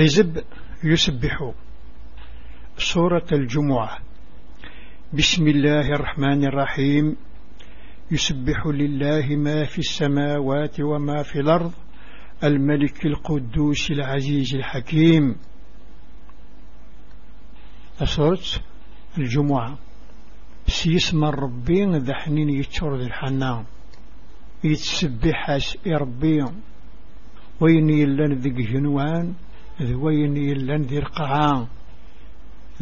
حزب يسبح سورة الجمعة. بسم الله الرحمن الرحيم. يسبح لله ما في السماوات وما في الأرض الملك القدوس العزيز الحكيم. سورة الجمعة. سيسمى ربي ذا حنين يتشور ذي الحنان. يتسبح ربي وين يلان ذي جنوان ذي وين يلان ذي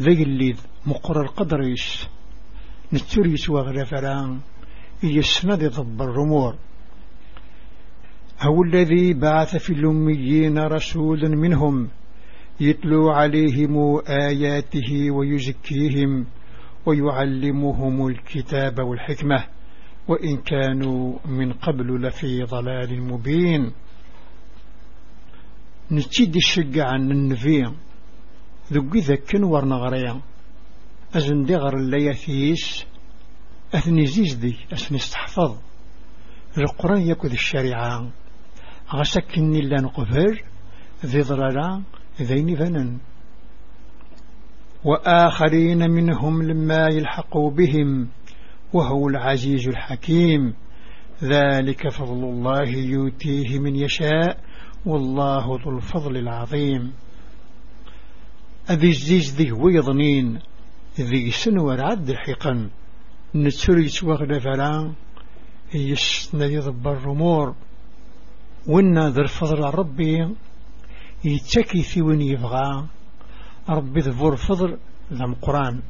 ذي اللي مقر القدريش نتوريس وغرفران يسنى ذي ضب الرمور هو الذي بعث في الأميين رسولا منهم. يتلو عليهم آياته ويزكيهم ويعلمهم الكتاب والحكمة. وإن كانوا من قبل لفي ضلال مبين. نتيد الشقة عن النفي. إذا كن ورنغريا أزن دغر اللياثيس أثني زيزدي أثني استحفظ. القرآن يكذ الشريعة. غسكني لأن قفر. ذي ضلالا ذين فنن وآخرين منهم لما يلحقوا بهم. وهو العزيز الحكيم. ذلك فضل الله يؤتيه من يشاء. والله ذو الفضل العظيم. أبي الزيز ذي ويضنين ذي سنور عد الحقن نتسريت وغد فلا يسنا يضب الرمور. وإنا ذا الفضل ربي يتكي في وين يبغى. ربي ذبور فضل ذا قرآن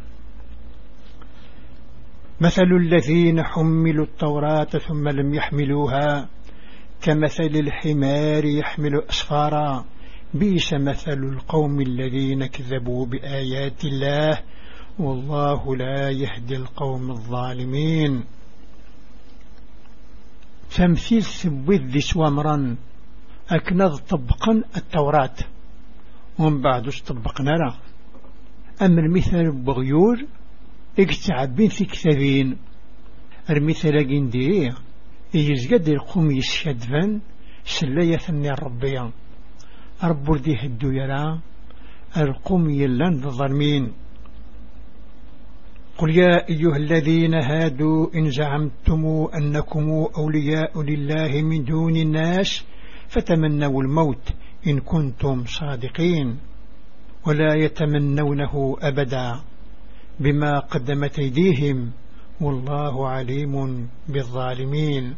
مثل الذين حملوا التوراة ثم لم يحملوها. كمثل الحمار يحمل أسفارا بيس مثل القوم الذين كذبوا بآيات الله والله لا يهدي القوم الظالمين. تمثيل ثبوذ سوامرا أكنظ طبقا التوراة. ومن بعد طبقنا لا؟ أما المثال بغيور اكتعبين في كتابين المثال جندي يزقد القوم يسشدفن سلاية ثني الربيان رب دي هدو يرى القوم يلان الظلمين قل يا أيها الذين هادوا إن زعمتم أنكم أولياء لله من دون الناس فتمنوا الموت إن كنتم صادقين. ولا يتمنونه أبدا بما قدمت أيديهم. والله عليم بالظالمين.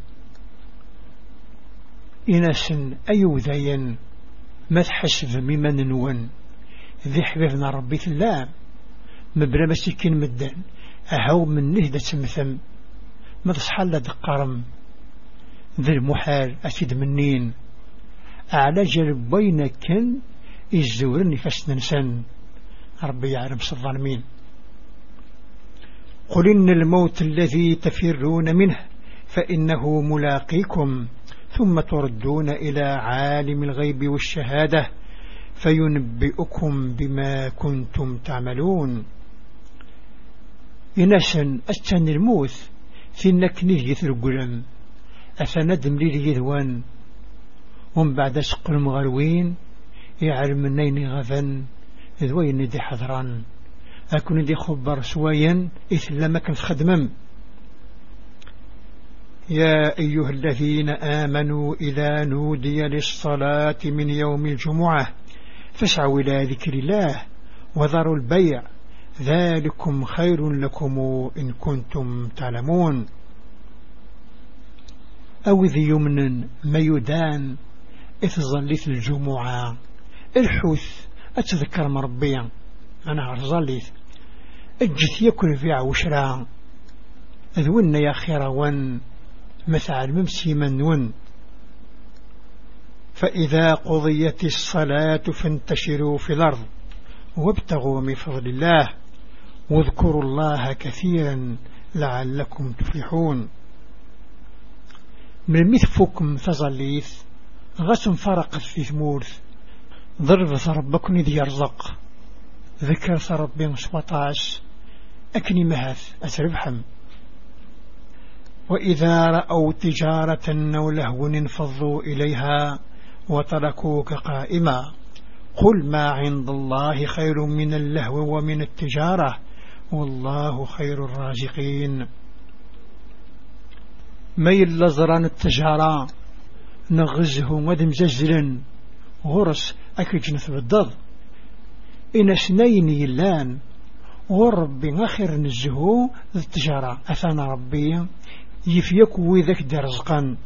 إنس أيوذين ما تحسب ممن نون ذي حبيبنا ربي الله. مبلا مسكين مدان أهو من نهدة مثم ما تصحل دقارم ذي المحال أسيد منين. أعلى جرب بين كن الزورني فسننسان ربي يعلم الظالمين. قل إن الموت الذي تفرون منه فإنه ملاقيكم ثم تردون إلى عالم الغيب والشهادة فينبئكم بما كنتم تعملون. إنسان أستن الموت ثنك نهي ثرقلم. أفندم لي يذوان ومن بعد سق المغروين. يعلم النين غفن. ذوين دي حضران أكون دي خبر سويا إثل ما كنت خدمم يا أيها الذين آمنوا إذا نودي للصلاة من يوم الجمعة فاسعوا إلى ذكر الله وذروا البيع. ذلكم خير لكم إن كنتم تعلمون. أو ذي يمن ميدان إذ ظلت الجمعة الحوث أتذكر مربيا. أنا عرظليت اجت يكل في عوشرا. أذونا يا خيروان مثل ممسي منون فإذا قضيت الصلاة فانتشروا في الأرض وابتغوا من فضل الله. واذكروا الله كثيرا لعلكم تفلحون. من مثفكم تظليث غسم فرقت في ثمورث. ضرب ربكم إذ يرزق ذكر ربي سوطاش أكني مهث أتربحم وإذا رأوا تجارة أو لهو انفضوا إليها وتركوك قائما. قل ما عند الله خير من اللهو ومن التجارة والله خير الرازقين. ما يلزران التجارة نغزه مدم زجلا غرس أكجنث بالضض إن سنين يلان وربي آخر نزهو التجارة أثنى ربي يفيك وذاك درزقا